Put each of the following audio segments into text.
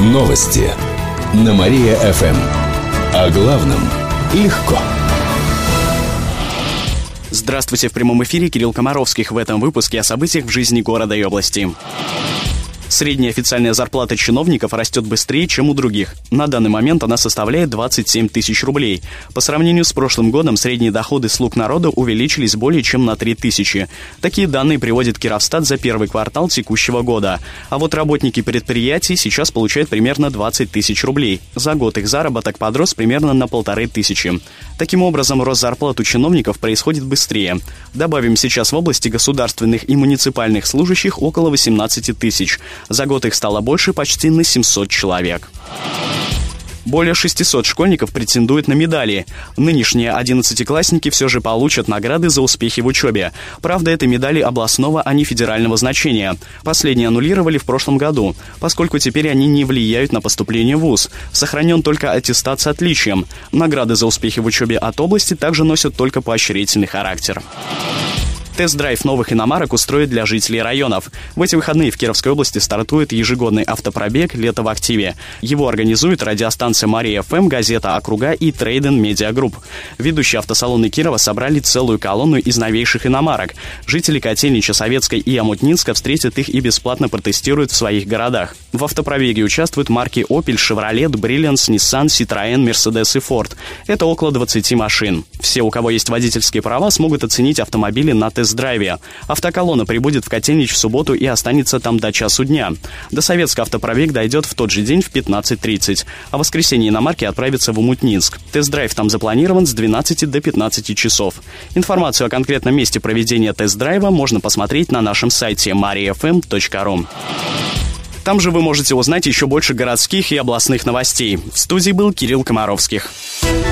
Новости на Мария-ФМ. О главном легко. Здравствуйте, в прямом эфире Кирилл Комаровских в этом выпуске о событиях в жизни города и области. Средняя официальная зарплата чиновников растет быстрее, чем у других. На данный момент она составляет 27 тысяч рублей. По сравнению с прошлым годом средние доходы слуг народа увеличились более чем на 3 тысячи. Такие данные приводит Кировстат за первый квартал текущего года. А вот работники предприятий сейчас получают примерно 20 тысяч рублей. За год их заработок подрос примерно на полторы тысячи. Таким образом, рост зарплат у чиновников происходит быстрее. Добавим, сейчас в области государственных и муниципальных служащих около 18 тысяч. За год их стало больше почти на 700 человек. Более 600 школьников претендуют на медали. Нынешние одиннадцатиклассники все же получат награды за успехи в учебе. Правда, это медали областного, а не федерального значения. Последние аннулировали в прошлом году, поскольку теперь они не влияют на поступление в ВУЗ. Сохранен только аттестат с отличием. Награды за успехи в учебе от области также носят только поощрительный характер. Тест-драйв новых иномарок устроит для жителей районов. В эти выходные в Кировской области стартует ежегодный автопробег «Лето в активе». Его организует радиостанция «Мария ФМ», газета «Округа» и Трейден Медиа Групп. Ведущие автосалоны Кирова собрали целую колонну из новейших иномарок. Жители Котельнича, Советской и Амутнинска встретят их и бесплатно протестируют в своих городах. В автопробеге участвуют марки Opel, Chevrolet, Brilliance, Nissan, Citroën, Mercedes и Ford. Это около 20 машин. Все, у кого есть водительские права, смогут оценить автомобили на тест тест-драйве. Автоколонна прибудет в Котельнич в субботу и останется там до часу дня. До Советска автопробег дойдет в тот же день в 15.30, а в воскресенье иномарки отправится в Омутнинск. Тест-драйв там запланирован с 12 до 15 часов. Информацию о конкретном месте проведения тест-драйва можно посмотреть на нашем сайте mariafm.ru. Там же вы можете узнать еще больше городских и областных новостей. В студии был Кирилл Комаровских.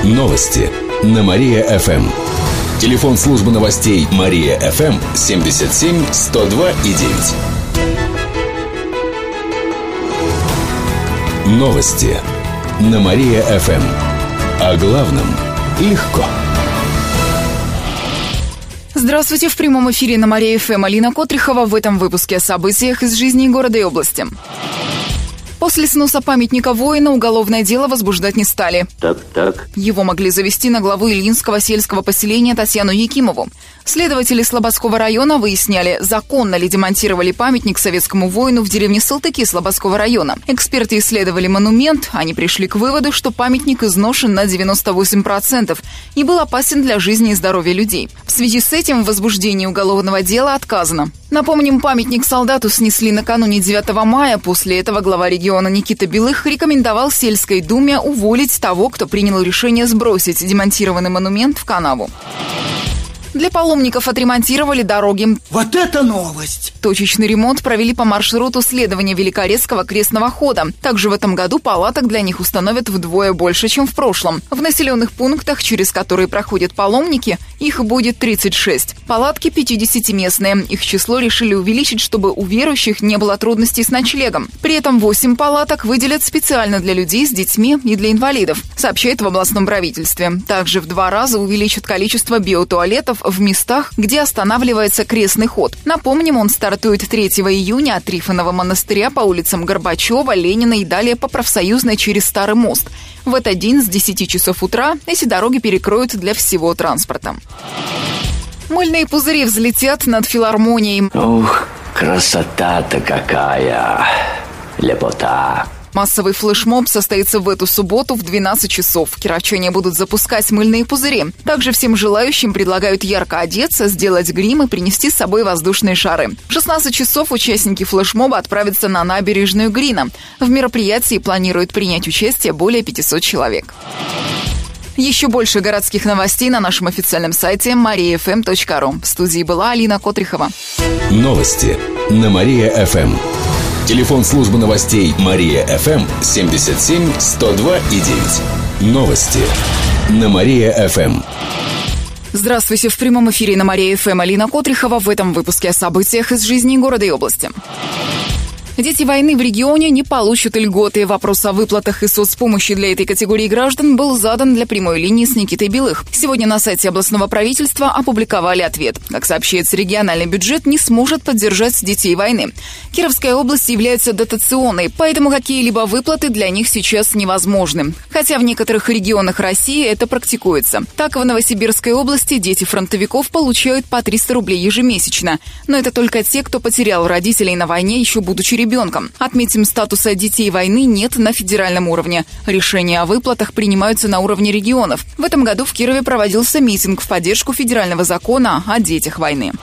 Новости на Мария-ФМ. Телефон службы новостей Мария ФМ 77 102 и 9. Новости на Мария ФМ. О главном легко. Здравствуйте, в прямом эфире на Мария ФМ Алина Котрихова в этом выпуске о событиях из жизни города и области. После сноса памятника воина уголовное дело возбуждать не стали. Так, так. Его могли завести на главу Ильинского сельского поселения Татьяну Якимову. Следователи Слободского района выясняли, законно ли демонтировали памятник советскому воину в деревне Салтыки Слободского района. Эксперты исследовали монумент. Они пришли к выводу, что памятник изношен на 98% и был опасен для жизни и здоровья людей. В связи с этим в возбуждении уголовного дела отказано. Напомним, памятник солдату снесли накануне 9 мая. После этого глава региона Никита Белых рекомендовал сельской думе уволить того, кто принял решение сбросить демонтированный монумент в канаву. Для паломников отремонтировали дороги. Вот это новость! Точечный ремонт провели по маршруту следования Великорецкого крестного хода. Также в этом году палаток для них установят вдвое больше, чем в прошлом. В населенных пунктах, через которые проходят паломники, их будет 36. Палатки 50-местные. Их число решили увеличить, чтобы у верующих не было трудностей с ночлегом. При этом 8 палаток выделят специально для людей с детьми и для инвалидов, сообщает в областном правительстве. Также в два раза увеличат количество биотуалетов в местах, где останавливается крестный ход. Напомним, он стартует 3 июня от Трифонова монастыря по улицам Горбачева, Ленина и далее по профсоюзной через Старый мост. В этот день с 10 часов утра эти дороги перекроют для всего транспорта. Мыльные пузыри взлетят над филармонией. Ух, красота-то какая! Лепота! Массовый флешмоб состоится в эту субботу в 12 часов. Кировчане будут запускать мыльные пузыри. Также всем желающим предлагают ярко одеться, сделать грим и принести с собой воздушные шары. В 16 часов участники флешмоба отправятся на набережную Грина. В мероприятии планируют принять участие более 500 человек. Еще больше городских новостей на нашем официальном сайте mariafm.ru. В студии была Алина Котрихова. Новости на Мария-ФМ. Телефон службы новостей Мария ФМ 77 102 и 9. Новости на Мария ФМ. Здравствуйте, в прямом эфире на Мария ФМ Алина Котрихова в этом выпуске о событиях из жизни города и области. Дети войны в регионе не получат льготы. Вопрос о выплатах и соцпомощи для этой категории граждан был задан для прямой линии с Никитой Белых. Сегодня на сайте областного правительства опубликовали ответ. Как сообщается, региональный бюджет не сможет поддержать детей войны. Кировская область является дотационной, поэтому какие-либо выплаты для них сейчас невозможны. Хотя в некоторых регионах России это практикуется. Так, в Новосибирской области дети фронтовиков получают по 300 рублей ежемесячно. Но это только те, кто потерял родителей на войне, еще будучи ребенком ребенком. Отметим, статуса детей войны нет на федеральном уровне. Решения о выплатах принимаются на уровне регионов. В этом году в Кирове проводился митинг в поддержку федерального закона о детях войны.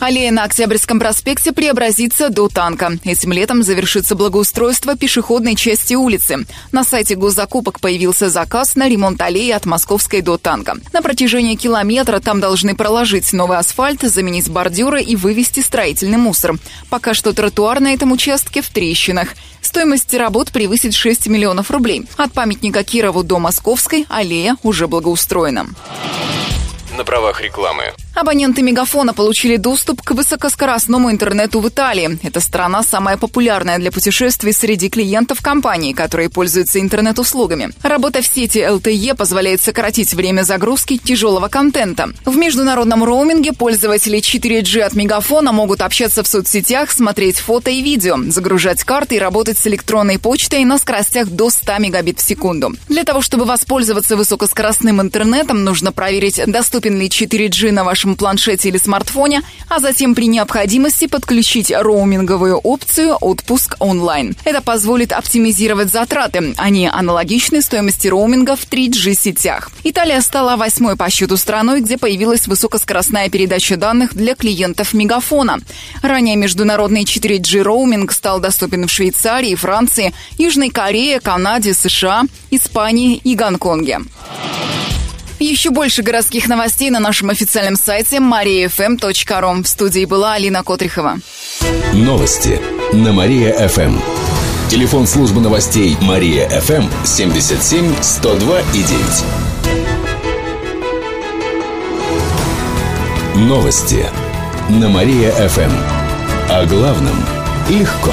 Аллея на Октябрьском проспекте преобразится до танка. Этим летом завершится благоустройство пешеходной части улицы. На сайте госзакупок появился заказ на ремонт аллеи от Московской до танка. На протяжении километра там должны проложить новый асфальт, заменить бордюры и вывести строительный мусор. Пока что тротуар на этом участке в трещинах. Стоимость работ превысит 6 миллионов рублей. От памятника Кирову до Московской аллея уже благоустроена. На правах рекламы. Абоненты Мегафона получили доступ к высокоскоростному интернету в Италии. Эта страна самая популярная для путешествий среди клиентов компании, которые пользуются интернет-услугами. Работа в сети LTE позволяет сократить время загрузки тяжелого контента. В международном роуминге пользователи 4G от Мегафона могут общаться в соцсетях, смотреть фото и видео, загружать карты и работать с электронной почтой на скоростях до 100 мегабит в секунду. Для того, чтобы воспользоваться высокоскоростным интернетом, нужно проверить, доступен ли 4G на вашем вашем планшете или смартфоне, а затем при необходимости подключить роуминговую опцию «Отпуск онлайн». Это позволит оптимизировать затраты. Они аналогичны стоимости роуминга в 3G-сетях. Италия стала восьмой по счету страной, где появилась высокоскоростная передача данных для клиентов Мегафона. Ранее международный 4G роуминг стал доступен в Швейцарии, Франции, Южной Корее, Канаде, США, Испании и Гонконге. Еще больше городских новостей на нашем официальном сайте mariafm.ru. В студии была Алина Котрихова. Новости на Мария-ФМ. Телефон службы новостей Мария-ФМ 77 102 и 9. Новости на Мария-ФМ. О главном легко.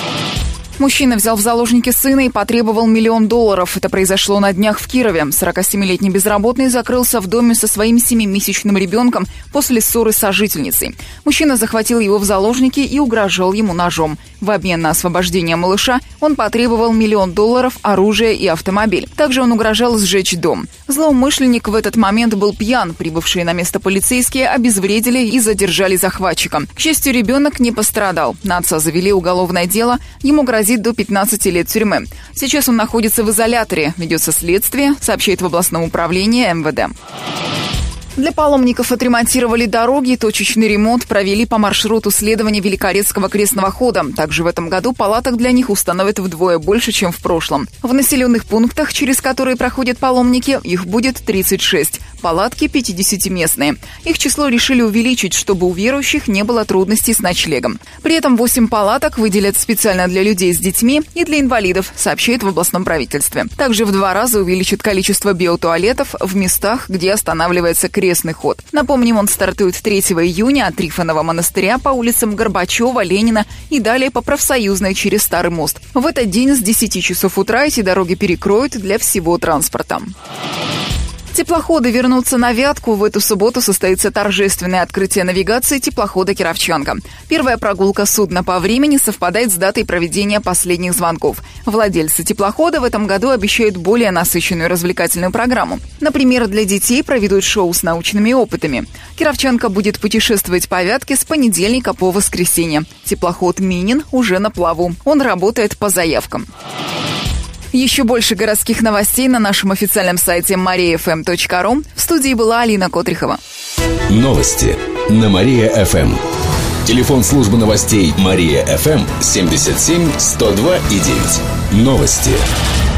Мужчина взял в заложники сына и потребовал миллион долларов. Это произошло на днях в Кирове. 47-летний безработный закрылся в доме со своим семимесячным ребенком после ссоры с сожительницей. Мужчина захватил его в заложники и угрожал ему ножом. В обмен на освобождение малыша он потребовал миллион долларов, оружие и автомобиль. Также он угрожал сжечь дом. Злоумышленник в этот момент был пьян. Прибывшие на место полицейские обезвредили и задержали захватчика. К счастью, ребенок не пострадал. На завели уголовное дело. Ему грозит грозит до 15 лет тюрьмы. Сейчас он находится в изоляторе. Ведется следствие, сообщает в областном управлении МВД. Для паломников отремонтировали дороги, точечный ремонт провели по маршруту следования Великорецкого крестного хода. Также в этом году палаток для них установят вдвое больше, чем в прошлом. В населенных пунктах, через которые проходят паломники, их будет 36. Палатки 50-местные. Их число решили увеличить, чтобы у верующих не было трудностей с ночлегом. При этом 8 палаток выделят специально для людей с детьми и для инвалидов, сообщает в областном правительстве. Также в два раза увеличит количество биотуалетов в местах, где останавливается крестный ход. Напомним, он стартует 3 июня от Трифонова монастыря по улицам Горбачева, Ленина и далее по профсоюзной через Старый мост. В этот день с 10 часов утра эти дороги перекроют для всего транспорта. Теплоходы вернутся на Вятку. В эту субботу состоится торжественное открытие навигации теплохода «Кировчанка». Первая прогулка судна по времени совпадает с датой проведения последних звонков. Владельцы теплохода в этом году обещают более насыщенную развлекательную программу. Например, для детей проведут шоу с научными опытами. «Кировчанка» будет путешествовать по Вятке с понедельника по воскресенье. Теплоход «Минин» уже на плаву. Он работает по заявкам. Еще больше городских новостей на нашем официальном сайте mariafm.ru. В студии была Алина Котрихова. Новости на Мария-ФМ. Телефон службы новостей Мария-ФМ 77 102 и 9. Новости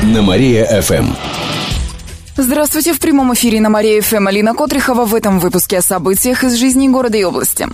на Мария-ФМ. Здравствуйте, в прямом эфире на Мария ФМ Алина Котрихова в этом выпуске о событиях из жизни города и области.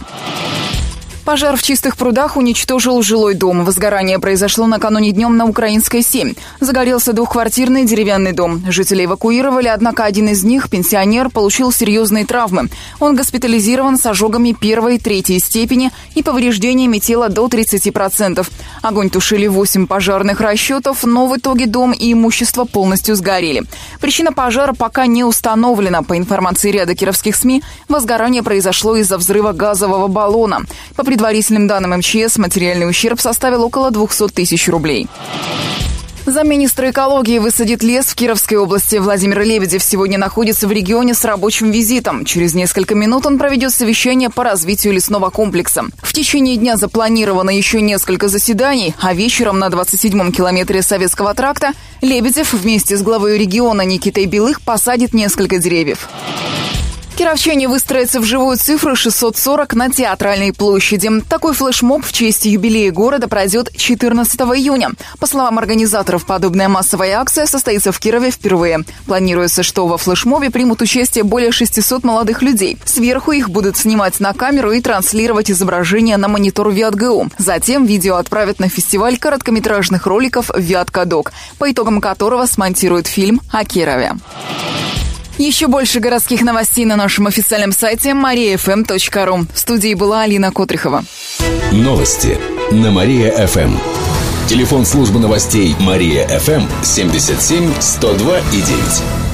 Пожар в чистых прудах уничтожил жилой дом. Возгорание произошло накануне днем на Украинской 7. Загорелся двухквартирный деревянный дом. Жители эвакуировали, однако один из них, пенсионер, получил серьезные травмы. Он госпитализирован с ожогами первой и третьей степени и повреждениями тела до 30%. Огонь тушили 8 пожарных расчетов, но в итоге дом и имущество полностью сгорели. Причина пожара пока не установлена. По информации ряда кировских СМИ, возгорание произошло из-за взрыва газового баллона. По предварительным данным МЧС, материальный ущерб составил около 200 тысяч рублей. Замминистра экологии высадит лес в Кировской области. Владимир Лебедев сегодня находится в регионе с рабочим визитом. Через несколько минут он проведет совещание по развитию лесного комплекса. В течение дня запланировано еще несколько заседаний, а вечером на 27-м километре Советского тракта Лебедев вместе с главой региона Никитой Белых посадит несколько деревьев. Кировчане выстроятся в живую цифру 640 на Театральной площади. Такой флешмоб в честь юбилея города пройдет 14 июня. По словам организаторов, подобная массовая акция состоится в Кирове впервые. Планируется, что во флешмобе примут участие более 600 молодых людей. Сверху их будут снимать на камеру и транслировать изображение на монитор ВиатГУ. Затем видео отправят на фестиваль короткометражных роликов «Виаткадок», по итогам которого смонтируют фильм о Кирове. Еще больше городских новостей на нашем официальном сайте mariafm.ru. В студии была Алина Котрихова. Новости на Мария-ФМ. Телефон службы новостей Мария-ФМ 77 102 и 9.